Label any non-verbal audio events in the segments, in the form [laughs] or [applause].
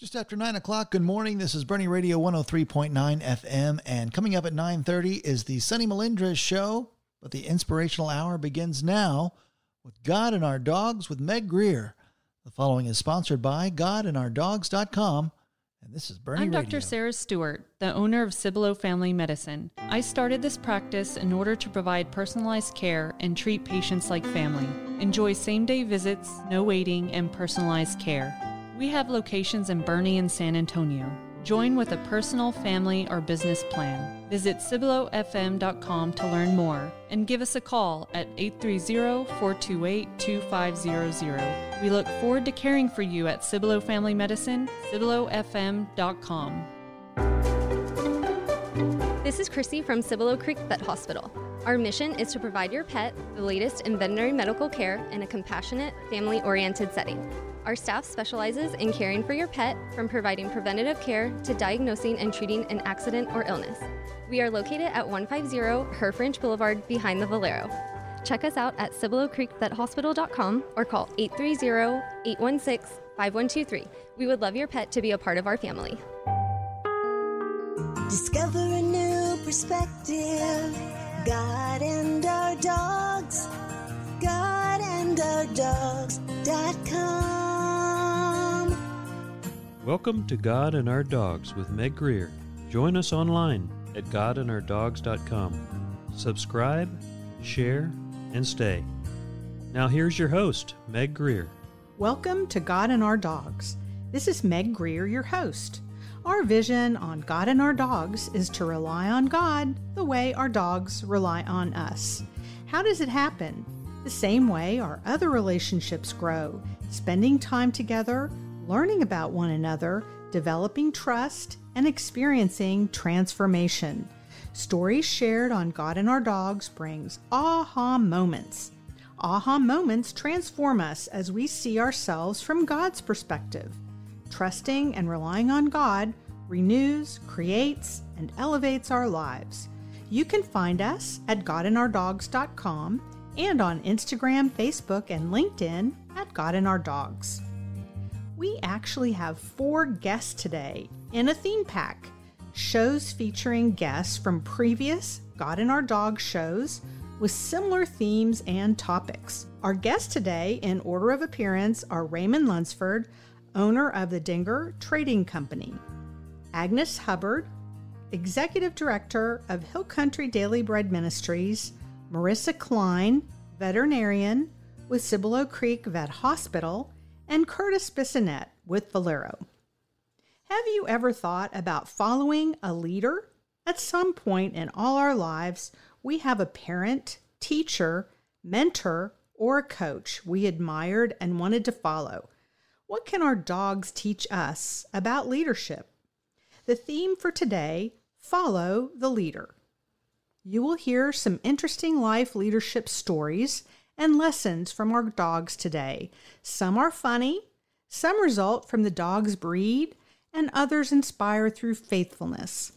Just after 9 o'clock, good morning. This is Boerne Radio 103.9 FM, and coming up at 9.30 is the Sunny Melindres Show, but the inspirational hour begins now with God and Our Dogs with Meg Greer. The following is sponsored by GodandOurDogs.com, and this is Boerne I'm Radio. Dr. Sarah Stewart, the owner of Cibolo Family Medicine. I started this practice in order to provide personalized care and treat patients like family. Enjoy same day visits, no waiting, and personalized care. We have locations in Boerne and San Antonio. Join with a personal, family, or business plan. Visit CiboloFM.com to learn more and give us a call at 830 428 2500. We look forward to caring for you at Cibolo Family Medicine, CiboloFM.com. This is Chrissy from Cibolo Creek Vet Hospital. Our mission is to provide your pet the latest in veterinary medical care in a compassionate, family oriented setting. Our staff specializes in caring for your pet from providing preventative care to diagnosing and treating an accident or illness. We are located at 150 Herff Ranch Boulevard behind the Valero. Check us out at CiboloCreekVetHospital.com or call 830-816-5123. We would love your pet to be a part of our family. Discover a new perspective. God and our dogs. God and our dogs.com. Welcome to God and Our Dogs with Meg Greer. Join us online at godandourdogs.com. Subscribe, share, and stay. Now here's your host, Meg Greer. Welcome to God and Our Dogs. This is Meg Greer, your host. Our vision on God and Our Dogs is to rely on God the way our dogs rely on us. How does it happen? The same way our other relationships grow, spending time together, learning about one another, developing trust, and experiencing transformation. Stories shared on God and Our Dogs brings aha moments. Aha moments transform us as we see ourselves from God's perspective. Trusting and relying on God renews, creates, and elevates our lives. You can find us at godandourdogs.com and on Instagram, Facebook, and LinkedIn at God and Our Dogs. We actually have four guests today in a theme pack shows featuring guests from previous God and Our Dog shows with similar themes and topics. Our guests today, in order of appearance, are Raymond Lunsford, owner of the Dienger Trading Company, Agnes Hubbard, Executive Director of Hill Country Daily Bread Ministries, Marissa Klein, veterinarian with Cibolo Creek Vet Hospital, and Curtis Bissonette with Valero. Have you ever thought about following a leader? At some point in all our lives, we have a parent, teacher, mentor, or a coach we admired and wanted to follow. What can our dogs teach us about leadership? The theme for today follow the leader. You will hear some interesting life leadership stories and lessons from our dogs today. Some are funny, some result from the dog's breed, and others inspire through faithfulness.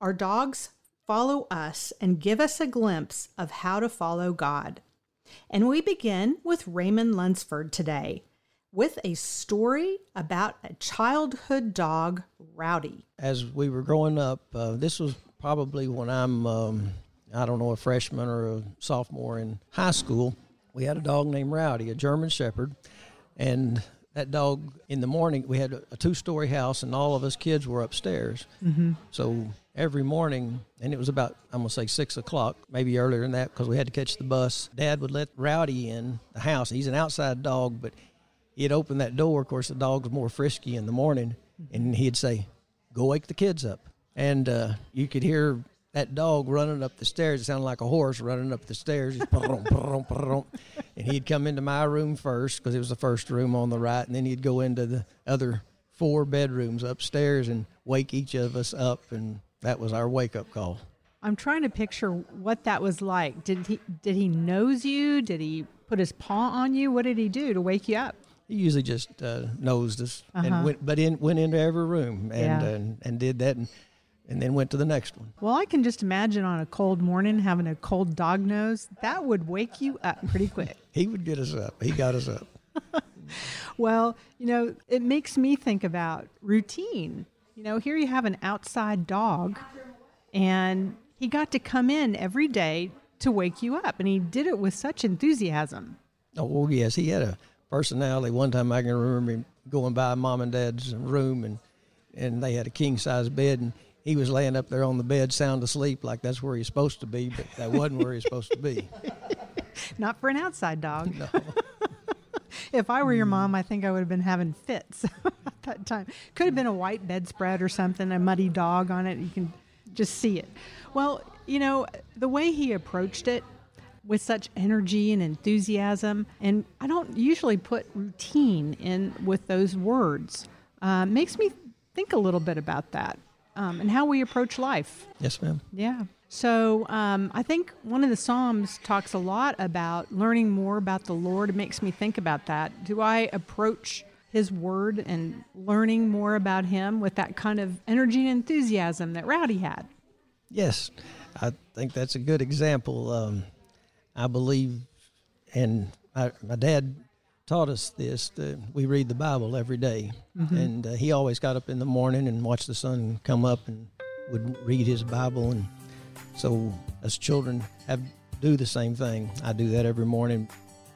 Our dogs follow us and give us a glimpse of how to follow God. And we begin with Raymond Lunsford today with a story about a childhood dog, Rowdy. As we were growing up, uh, this was probably when I'm, um, I don't know, a freshman or a sophomore in high school. We had a dog named Rowdy, a German Shepherd, and that dog in the morning we had a two-story house and all of us kids were upstairs. Mm-hmm. so every morning and it was about i'm going to say six o'clock maybe earlier than that because we had to catch the bus. Dad would let rowdy in the house. He's an outside dog but he'd open that door. Of course the dog's more frisky in the morning and he'd say go wake the kids up and uh, you could hear that dog running up the stairs. It sounded like a horse running up the stairs. and he'd come into my room first because it was the first room on the right, and then he'd go into the other four bedrooms upstairs and wake each of us up, and that was our wake up call. I'm trying to picture what that was like. Did he did he nose you? Did he put his paw on you? What did he do to wake you up? He usually just uh, nosed us, uh-huh. and went, but in, went into every room and, yeah. and and did that. And and then went to the next one. Well, I can just imagine on a cold morning having a cold dog nose. That would wake you up pretty quick. [laughs] he would get us up. He got us up. [laughs] well, you know, it makes me think about routine. You know, here you have an outside dog, and he got to come in every day to wake you up, and he did it with such enthusiasm. Oh, well, yes, he had a personality. One time I can remember him going by mom and dad's room, and and they had a king size bed, and he was laying up there on the bed, sound asleep, like that's where he's supposed to be, but that wasn't where he's supposed to be. [laughs] Not for an outside dog. No. [laughs] if I were your mom, I think I would have been having fits [laughs] at that time. Could have been a white bedspread or something, a muddy dog on it. You can just see it. Well, you know, the way he approached it with such energy and enthusiasm, and I don't usually put routine in with those words, uh, makes me think a little bit about that um, and how we approach life. Yes, ma'am. Yeah. So um, I think one of the Psalms talks a lot about learning more about the Lord. It makes me think about that. Do I approach His Word and learning more about Him with that kind of energy and enthusiasm that Rowdy had? Yes, I think that's a good example. Um, I believe, and my, my dad taught us this that we read the Bible every day. and uh, he always got up in the morning and watched the sun come up and would read his Bible. And so, as children, have do the same thing. I do that every morning.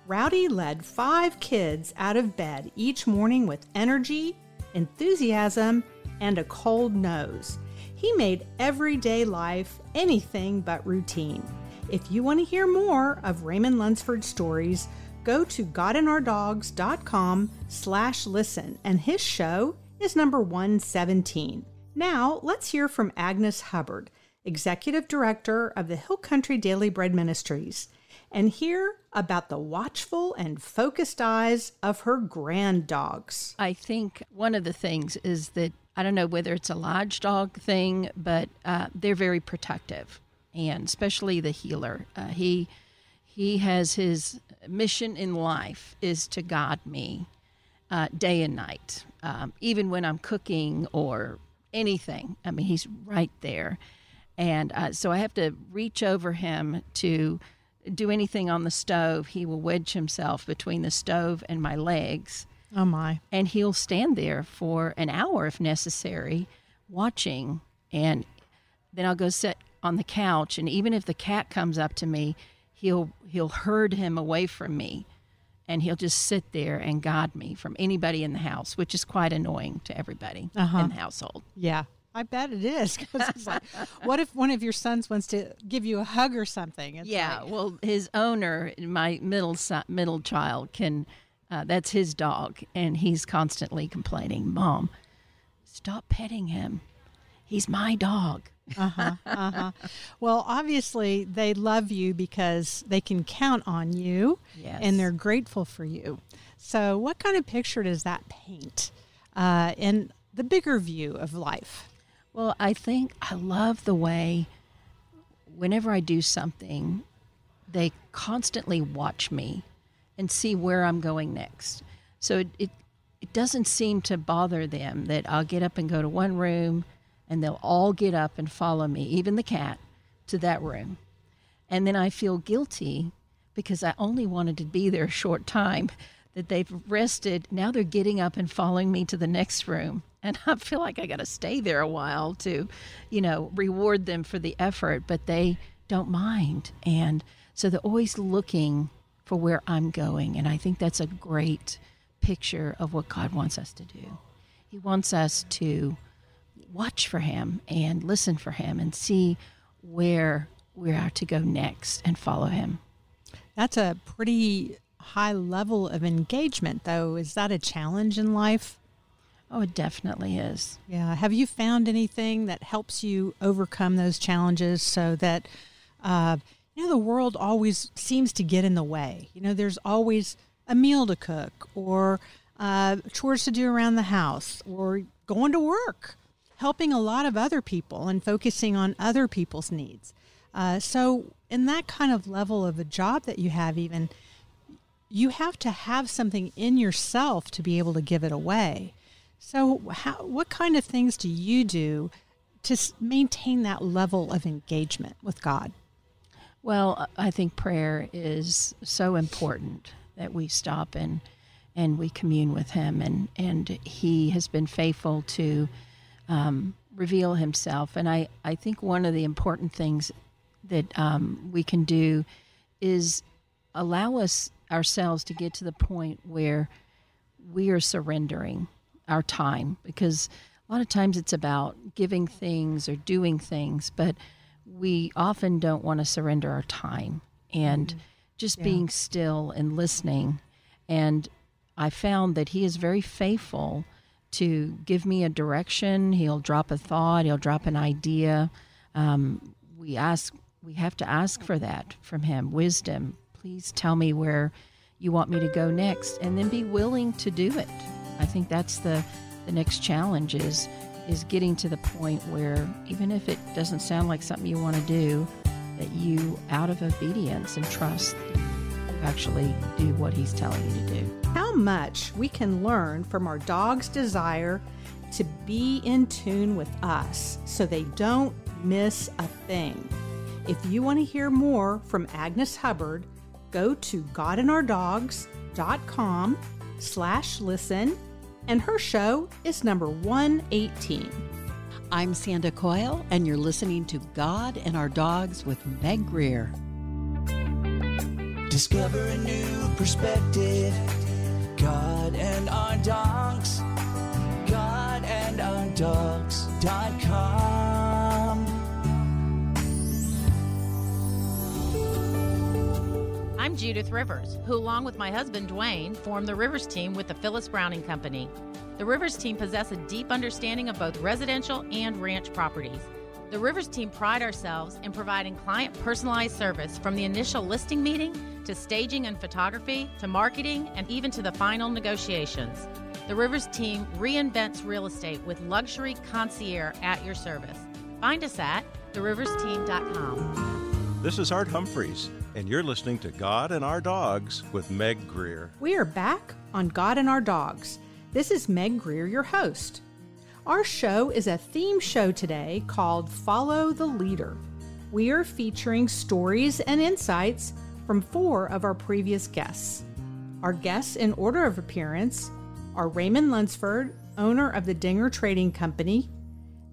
Rowdy led five kids out of bed each morning with energy, enthusiasm, and a cold nose. He made everyday life anything but routine. If you want to hear more of Raymond Lunsford's stories, go to godandourdogs.com slash listen, and his show is number 117. Now, let's hear from Agnes Hubbard, Executive Director of the Hill Country Daily Bread Ministries, and hear about the watchful and focused eyes of her grand dogs. I think one of the things is that I don't know whether it's a large dog thing, but uh, they're very protective, and especially the heeler. Uh, he he has his mission in life is to guard me uh, day and night, um, even when I'm cooking or anything. I mean, he's right there, and uh, so I have to reach over him to do anything on the stove. He will wedge himself between the stove and my legs Oh my. and he'll stand there for an hour if necessary watching and then I'll go sit on the couch and even if the cat comes up to me he'll he'll herd him away from me and he'll just sit there and guard me from anybody in the house which is quite annoying to everybody Uh-huh. in the household Yeah, I bet it is. 'cause it's like, [laughs] what if one of your sons wants to give you a hug or something? It's yeah like- well his owner my middle son, middle child can uh, that's his dog and he's constantly complaining mom stop petting him he's my dog Well, obviously, they love you because they can count on you Yes. and they're grateful for you. So, what kind of picture does that paint uh, in the bigger view of life? Well, I think I love the way whenever I do something, they constantly watch me and see where I'm going next. So it, it, it doesn't seem to bother them that I'll get up and go to one room and they'll all get up and follow me, even the cat, to that room. And then I feel guilty because I only wanted to be there a short time, that they've rested. Now they're getting up and following me to the next room. And I feel like I got to stay there a while to, you know, reward them for the effort, but they don't mind. And so they're always looking for where I'm going. And I think that's a great picture of what God wants us to do. He wants us to watch for him and listen for him and see where we are to go next and follow him. That's a pretty high level of engagement, though. Is that a challenge in life? Oh, it definitely is. Yeah. Have you found anything that helps you overcome those challenges so that, uh, you know, the world always seems to get in the way? You know, there's always a meal to cook or uh, chores to do around the house or going to work, helping a lot of other people and focusing on other people's needs. Uh, so, in that kind of level of a job that you have, even, you have to have something in yourself to be able to give it away. So, how, what kind of things do you do to maintain that level of engagement with God? Well, I think prayer is so important that we stop and and we commune with him and and he has been faithful to um, reveal himself. And I, I think one of the important things that um, we can do is allow us ourselves to get to the point where we are surrendering our time because a lot of times it's about giving things or doing things but we often don't want to surrender our time and just Yeah. being still and listening. And I found that he is very faithful to give me a direction. He'll drop a thought. He'll drop an idea. Um, we ask. We have to ask for that from him. Wisdom. Please tell me where you want me to go next, and then be willing to do it. I think that's the the next challenge is is getting to the point where even if it doesn't sound like something you want to do, that you, out of obedience and trust, actually do what he's telling you to do. How much we can learn from our dog's desire to be in tune with us so they don't miss a thing. If you want to hear more from Agnes Hubbard, go to godandourdogs.com slash listen and her show is number 118. I'm Sanda Coyle, and you're listening to God and Our Dogs with Meg Greer. Discover a new perspective. God and our dogs. God and our dogs.com. I'm Judith Rivers, who, along with my husband Dwayne, formed the Rivers team with the Phyllis Browning Company. The Rivers team possess a deep understanding of both residential and ranch properties. The Rivers team pride ourselves in providing client personalized service from the initial listing meeting to staging and photography to marketing and even to the final negotiations. The Rivers team reinvents real estate with luxury concierge at your service. Find us at theriversteam.com. This is Art Humphreys, and you're listening to God and Our Dogs with Meg Greer. We are back on God and Our Dogs. This is Meg Greer, your host. Our show is a theme show today called Follow the Leader. We are featuring stories and insights from four of our previous guests. Our guests in order of appearance are Raymond Lunsford, owner of the Dienger Trading Company,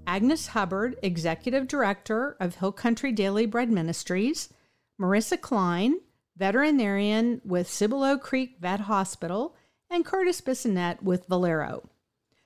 Agnes Hubbard, Executive Director of Hill Country Daily Bread Ministries, Marissa Klein, veterinarian with Cibolo Creek Vet Hospital, and Curtis Bissonette with Valero.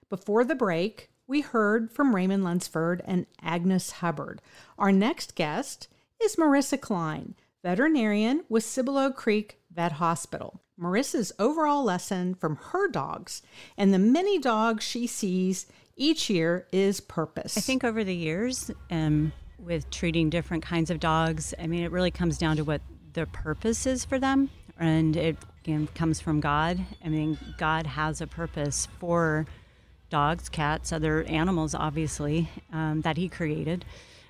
Before the break, we heard from Raymond Lunsford and Agnes Hubbard. Our next guest is Marissa Klein, veterinarian with Cibolo Creek Vet Hospital. Marissa's overall lesson from her dogs and the many dogs she sees each year is purpose. I think over the years, um, with treating different kinds of dogs, I mean, it really comes down to what the purpose is for them. And it again, comes from God. I mean, God has a purpose for dogs, cats, other animals, obviously, um, that He created.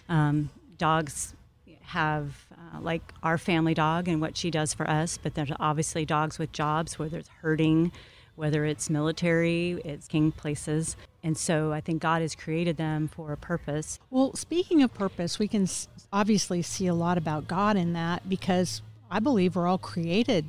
Um, dogs have, uh, like our family dog and what she does for us, but there's obviously dogs with jobs, whether it's herding, whether it's military, it's king places. And so I think God has created them for a purpose. Well, speaking of purpose, we can obviously see a lot about God in that because I believe we're all created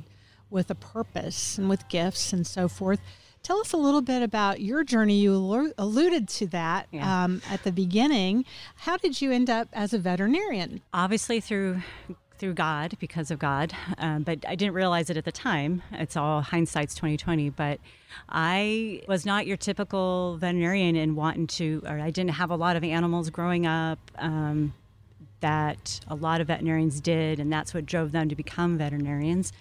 with a purpose and with gifts and so forth. Tell us a little bit about your journey. You alluded to that Yeah. um, at the beginning. How did you end up as a veterinarian? obviously through through God because of God, um, but I didn't realize it at the time. It's all hindsight's twenty twenty. But I was not your typical veterinarian in wanting to, or I didn't have a lot of animals growing up. Um, that a lot of veterinarians did, and that's what drove them to become veterinarians.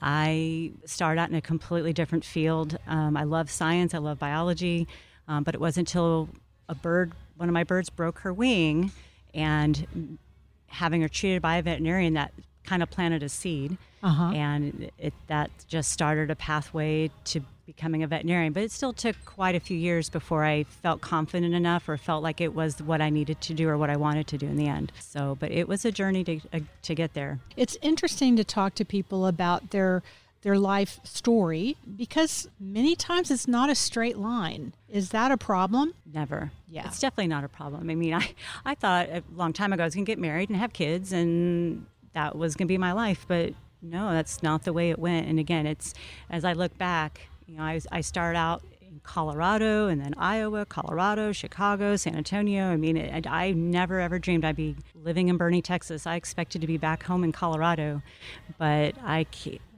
I started out in a completely different field. Um, I love science, I love biology, um, but it wasn't until a bird, one of my birds, broke her wing, and having her treated by a veterinarian that kind of planted a seed, Uh-huh. and it that just started a pathway to becoming a veterinarian. But it still took quite a few years before I felt confident enough or felt like it was what I needed to do or what I wanted to do in the end. So, but it was a journey to uh, to get there. It's interesting to talk to people about their their life story because many times it's not a straight line. Is that a problem? Never. Yeah. It's definitely not a problem. I mean, I, I thought a long time ago I was going to get married and have kids and that was going to be my life. But no, that's not the way it went. And again, it's as I look back, You know, I, I started out in Colorado and then Iowa, Colorado, Chicago, San Antonio. I mean, it, I never ever dreamed I'd be living in Boerne, Texas. I expected to be back home in Colorado, but I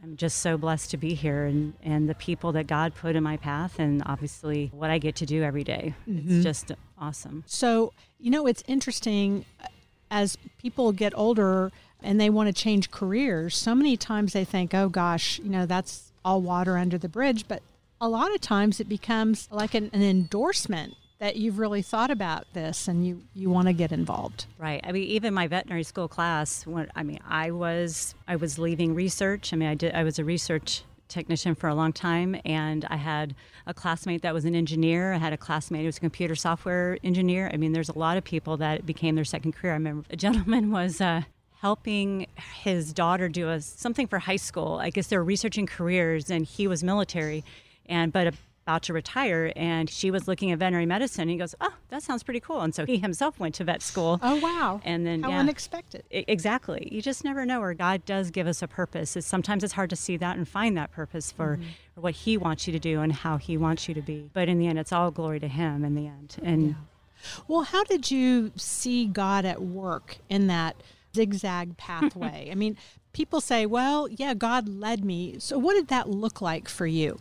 I'm just so blessed to be here and, and the people that God put in my path, and obviously what I get to do every day. Mhm. It's just awesome. So, you know, it's interesting uh, as people get older and they want to change careers, so many times they think, oh gosh, you know, that's all water under the bridge. But a lot of times it becomes like an, an endorsement that you've really thought about this and you, you want to get involved. Right. I mean, even my veterinary school class. When I mean, I was I was leaving research. I mean, I did. I was a research technician for a long time, and I had a classmate that was an engineer. I had a classmate who was a computer software engineer. I mean, there's a lot of people that became their second career. I remember a gentleman [laughs] was. Uh, helping his daughter do a, something for high school. I guess they were researching careers and he was military and but about to retire and she was looking at veterinary medicine. And he goes oh that sounds pretty cool. And so he himself went to vet school. Oh, wow. and then How yeah. unexpected. Exactly. You just never know where god does give us a purpose. It's, sometimes it's hard to see that and find that purpose for, Mhm. for what he wants you to do and how he wants you to be. But in the end it's all glory to him in the end. And Well, how did you see God at work in that zigzag pathway? I mean, people say, well, yeah, God led me. So, what did that look like for you?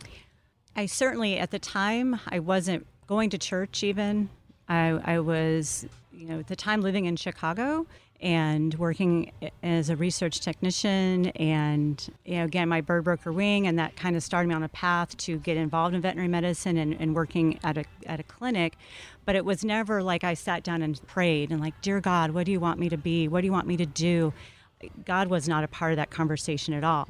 I certainly, at the time, I wasn't going to church even. I, I was, you know, at the time living in Chicago and working as a research technician. And, you know, again, my bird broker wing, and that kind of started me on a path to get involved in veterinary medicine and, and working at a, at a clinic. But it was never like I sat down and prayed and, like, Dear God, what do you want me to be? What do you want me to do? God was not a part of that conversation at all.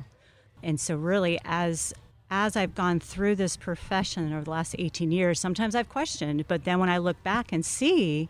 And so really as as I've gone through this profession over the last 18 years, sometimes I've questioned, but then when I look back and see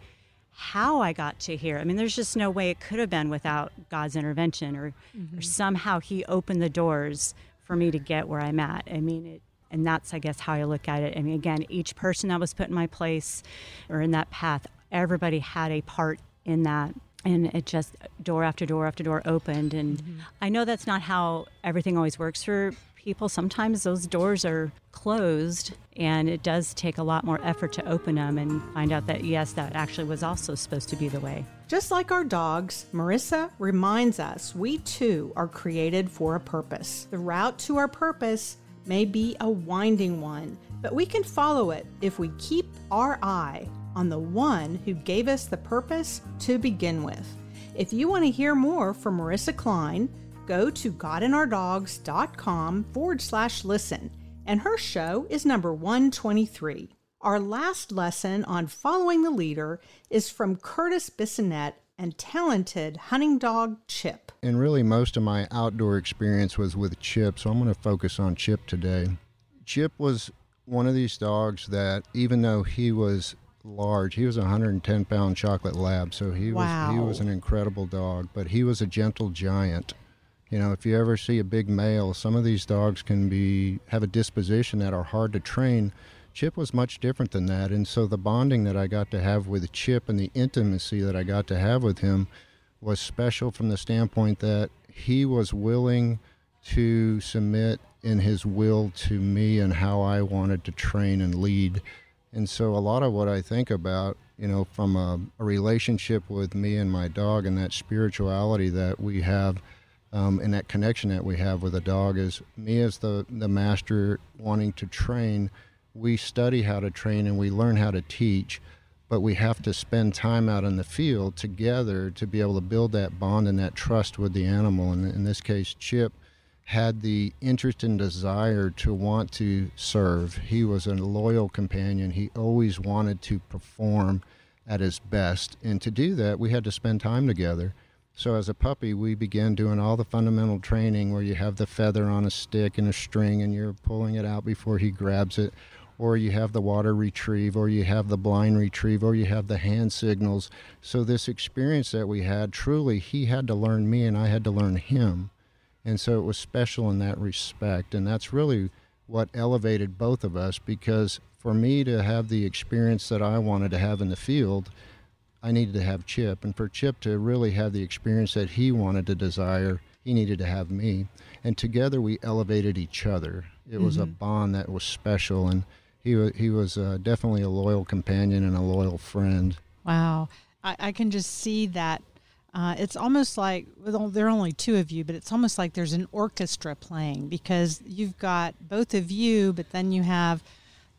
how I got to here, I mean, there's just no way it could have been without God's intervention or, or Mhm. somehow He opened the doors for me to get where I'm at. I mean, it, and that's, I guess, how I look at it. I mean, again, each person that was put in my place or in that path, everybody had a part in that. And it just door after door after door opened. And I know that's not how everything always works for people. Sometimes those doors are closed, and it does take a lot more effort to open them and find out that, yes, that actually was also supposed to be the way. Just like our dogs, Marissa reminds us we too are created for a purpose. The route to our purpose may be a winding one, but we can follow it if we keep our eye on the one who gave us the purpose to begin with. If you want to hear more from Marissa Klein, go to godandourdogs.com forward slash listen, and her show is number 123. Our last lesson on following the leader is from Curtis Bissonette and talented hunting dog Chip. And really, most of my outdoor experience was with Chip, so I'm going to focus on Chip today. Chip was one of these dogs that, even though he was large, he was a 110 pound chocolate lab, so he was he was an incredible dog. But he was a gentle giant. You know, if you ever see a big male, some of these dogs can be have a disposition that are hard to train. Chip was much different than that, and so the bonding that I got to have with Chip and the intimacy that I got to have with him was special from the standpoint that he was willing to submit in his will to me and how I wanted to train and lead. And so a lot of what I think about, you know, from a, a relationship with me and my dog and that spirituality that we have um, and that connection that we have with a dog is me as the, the master wanting to train. We study how to train and we learn how to teach, but we have to spend time out in the field together to be able to build that bond and that trust with the animal. And in this case, Chip had the interest and desire to want to serve. He was a loyal companion. He always wanted to perform at his best. And to do that, we had to spend time together. So as a puppy, we began doing all the fundamental training where you have the feather on a stick and a string and you're pulling it out before he grabs it, or you have the water retrieve, or you have the blind retrieve, or you have the hand signals. So this experience that we had, truly, he had to learn me and I had to learn him. And so it was special in that respect. And that's really what elevated both of us because for me to have the experience that I wanted to have in the field, I needed to have Chip. And for Chip to really have the experience that he wanted to desire, he needed to have me. And together we elevated each other. It was a Mhm. bond that was special, and he wa he was uh, definitely a loyal companion and a loyal friend. Wow. I, I can just see that. Uh, it's almost like well, there are only two of you, but it's almost like there's an orchestra playing because you've got both of you, but then you have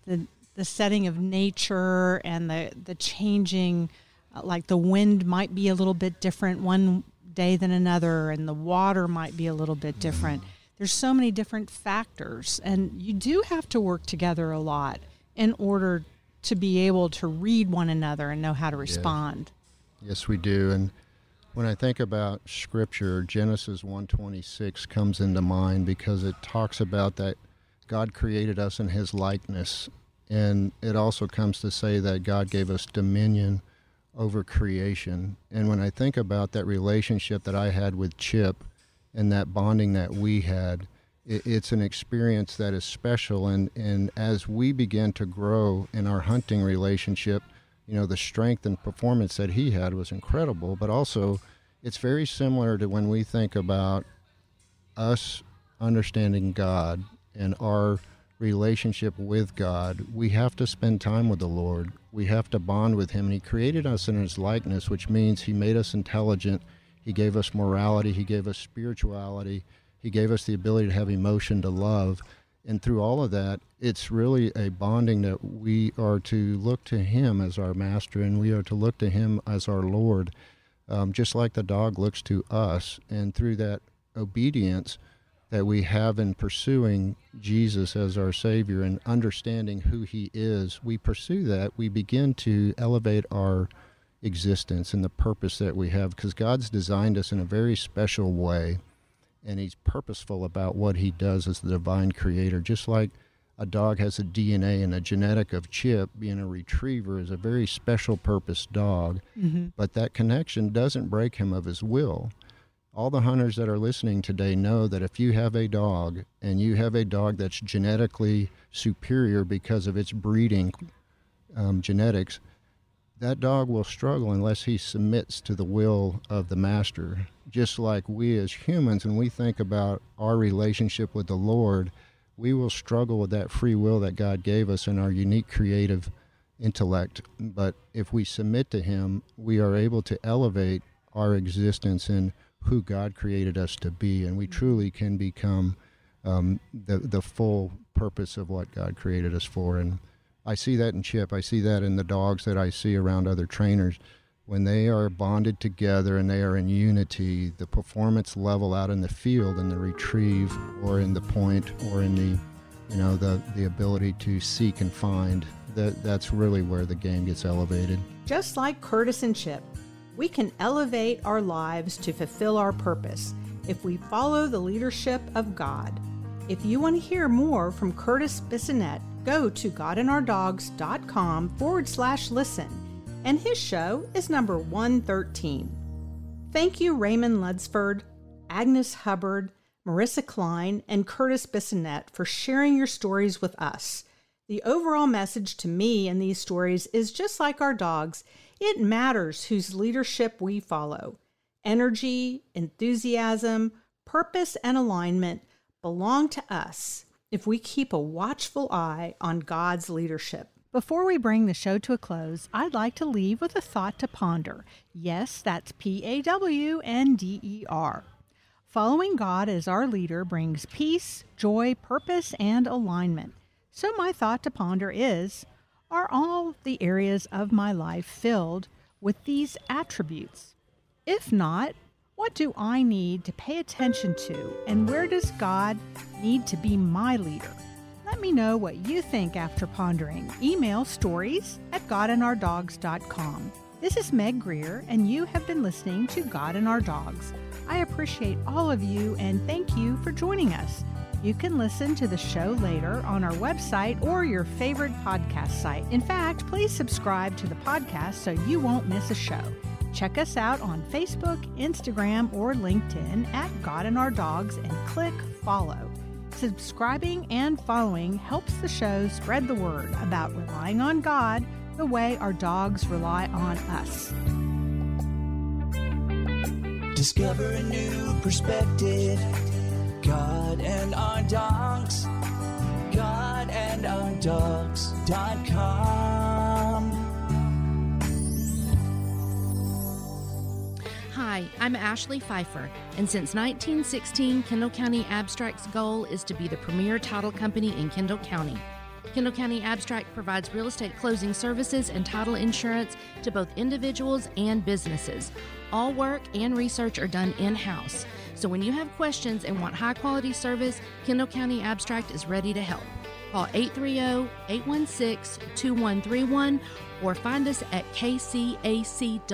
the the setting of nature and the the changing, Uh, like the wind might be a little bit different one day than another, and the water might be a little bit different. There's so many different factors, and you do have to work together a lot in order to be able to read one another and know how to respond. Yes, we do. And when I think about Scripture, Genesis one twenty six comes into mind because it talks about that God created us in His likeness, and it also comes to say that God gave us dominion over creation. And when I think about that relationship that I had with Chip and that bonding that we had, it, it's an experience that is special. And, and as we begin to grow in our hunting relationship, you know, the strength and performance that he had was incredible. But also, it's very similar to when we think about us understanding God and our relationship with God, we have to spend time with the Lord. We have to bond with Him. And He created us in His likeness, which means He made us intelligent. He gave us morality. He gave us spirituality. He gave us the ability to have emotion, to love. And through all of that, it's really a bonding that we are to look to Him as our master and we are to look to Him as our Lord, um, just like the dog looks to us. And through that obedience, that we have in pursuing Jesus as our Savior and understanding who He is, we pursue that, we begin to elevate our existence and the purpose that we have because God's designed us in a very special way and He's purposeful about what He does as the divine creator. Just like a dog has a DNA and a genetic of Chip, being a retriever is a very special purpose dog, Mhm. but that connection doesn't break him of his will all the hunters that are listening today know that if you have a dog and you have a dog that's genetically superior because of its breeding um, genetics, that dog will struggle unless he submits to the will of the master. Just like we as humans, when we think about our relationship with the Lord, we will struggle with that free will that God gave us and our unique creative intellect. But if we submit to Him, we are able to elevate our existence in who God created us to be, and we truly can become um, the the full purpose of what God created us for. And I see that in Chip. I see that in the dogs that I see around other trainers. When they are bonded together and they are in unity, the performance level out in the field, in the retrieve, or in the point, or in the, you know, the the ability to seek and find, that that's really where the game gets elevated. Just like Curtis and Chip, we can elevate our lives to fulfill our purpose if we follow the leadership of God. If you want to hear more from Curtis Bissonette, go to godandourdogs.com forward slash listen, and his show is number 113. Thank you, Raymond Lunsford, Agnes Hubbard, Marissa Klein, and Curtis Bissonette for sharing your stories with us. The overall message to me in these stories is just like our dogs, it matters whose leadership we follow. Energy, enthusiasm, purpose, and alignment belong to us if we keep a watchful eye on God's leadership. Before we bring the show to a close, I'd like to leave with a thought to ponder. Yes, that's P A W N D E R. Following God as our leader brings peace, joy, purpose, and alignment. So, my thought to ponder is Are all the areas of my life filled with these attributes? If not, what do I need to pay attention to, and where does God need to be my leader? Let me know what you think after pondering. Email stories at godandourdogs.com. This is Meg Greer, and you have been listening to God and Our Dogs. I appreciate all of you and thank you for joining us. You can listen to the show later on our website or your favorite podcast site. In fact, please subscribe to the podcast so you won't miss a show. Check us out on Facebook, Instagram, or LinkedIn at God and Our Dogs and click follow. Subscribing and following helps the show spread the word about relying on God the way our dogs rely on us. Discover a new perspective. God and our dogs. God and our dogs.com. Hi, I'm Ashley Pfeiffer, and since 1916, Kendall County Abstract's goal is to be the premier title company in Kendall County. Kendall County Abstract provides real estate closing services and title insurance to both individuals and businesses. All work and research are done in house. So when you have questions and want high quality service, Kendall County Abstract is ready to help. Call 830 816 2131 or find us at kcac.net.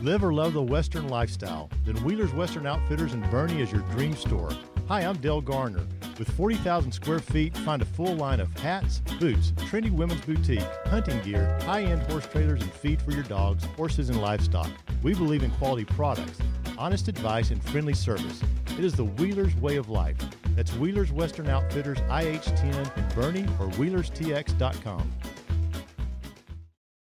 Live or love the Western lifestyle? Then Wheeler's Western Outfitters in Boerne is your dream store. Hi, I'm Dale Garner. With 40,000 square feet, find a full line of hats, boots, trendy women's boutique, hunting gear, high end horse trailers, and feed for your dogs, horses, and livestock. We believe in quality products, honest advice, and friendly service. It is the Wheeler's way of life. That's Wheeler's Western Outfitters IH10 in Boerne or WheelersTX.com.